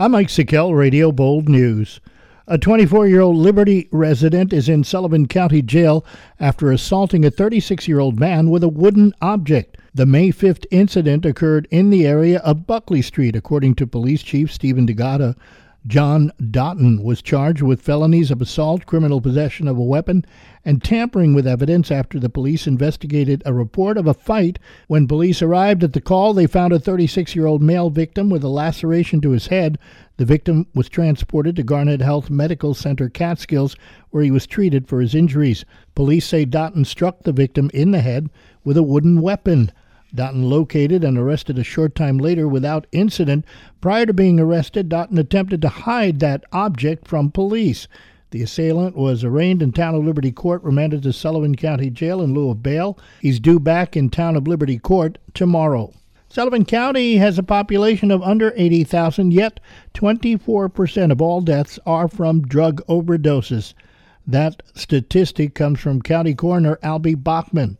I'm Mike Sikel, Radio Bold News. A 24 year old Liberty resident is in Sullivan County Jail after assaulting a 36 year old man with a wooden object. The May 5th incident occurred in the area of Buckley Street, according to Police Chief Stephen DeGata. John Dotton was charged with felonies of assault, criminal possession of a weapon, and tampering with evidence after the police investigated a report of a fight. When police arrived at the call, they found a 36 year old male victim with a laceration to his head. The victim was transported to Garnet Health Medical Center Catskills, where he was treated for his injuries. Police say Dotton struck the victim in the head with a wooden weapon. Dotton located and arrested a short time later without incident. Prior to being arrested, Dotton attempted to hide that object from police. The assailant was arraigned in Town of Liberty Court, remanded to Sullivan County Jail in lieu of bail. He's due back in Town of Liberty Court tomorrow. Sullivan County has a population of under 80,000, yet 24% of all deaths are from drug overdoses. That statistic comes from County Coroner Albee Bockman.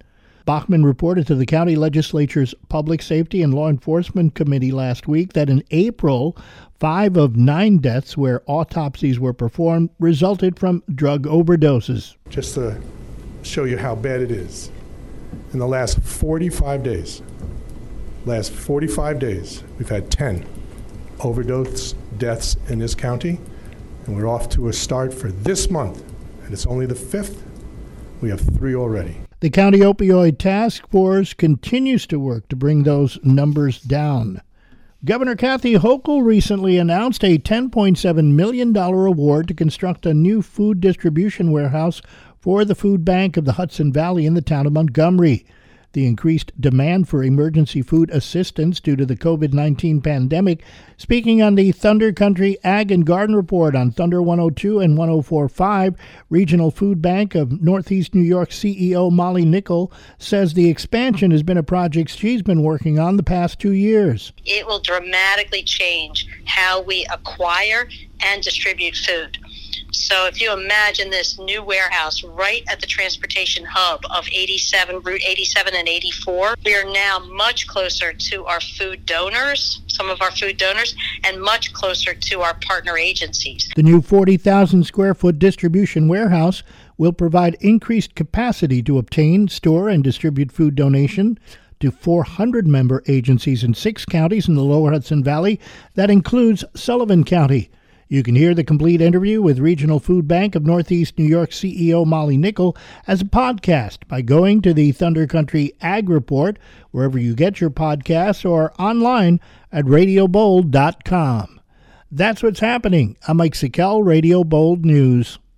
Bockman reported to the county legislature's Public Safety and Law Enforcement Committee last week that in April, five of nine deaths where autopsies were performed resulted from drug overdoses. Just to show you how bad it is, in the last 45 days, last 45 days, we've had 10 overdose deaths in this county, and we're off to a start for this month, and it's only the fifth. We have three already. The County Opioid Task Force continues to work to bring those numbers down. Governor Kathy Hochul recently announced a $10.7 million award to construct a new food distribution warehouse for the food bank of the Hudson Valley in the town of Montgomery the increased demand for emergency food assistance due to the COVID 19 pandemic. Speaking on the Thunder Country Ag and Garden Report on Thunder 102 and 1045, Regional Food Bank of Northeast New York CEO Molly Nicol says the expansion has been a project she's been working on the past two years. It will dramatically change how we acquire and distribute food. So if you imagine this new warehouse right at the transportation hub of 87, Route 87 and 84, we are now much closer to our food donors, some of our food donors, and much closer to our partner agencies. The new 40,000 square foot distribution warehouse will provide increased capacity to obtain, store, and distribute food donation to 400 member agencies in six counties in the lower Hudson Valley. That includes Sullivan County. You can hear the complete interview with Regional Food Bank of Northeast New York CEO Molly Nicol as a podcast by going to the Thunder Country Ag Report, wherever you get your podcasts, or online at radiobold.com. That's what's happening. I'm Mike Sikel, Radio Bold News.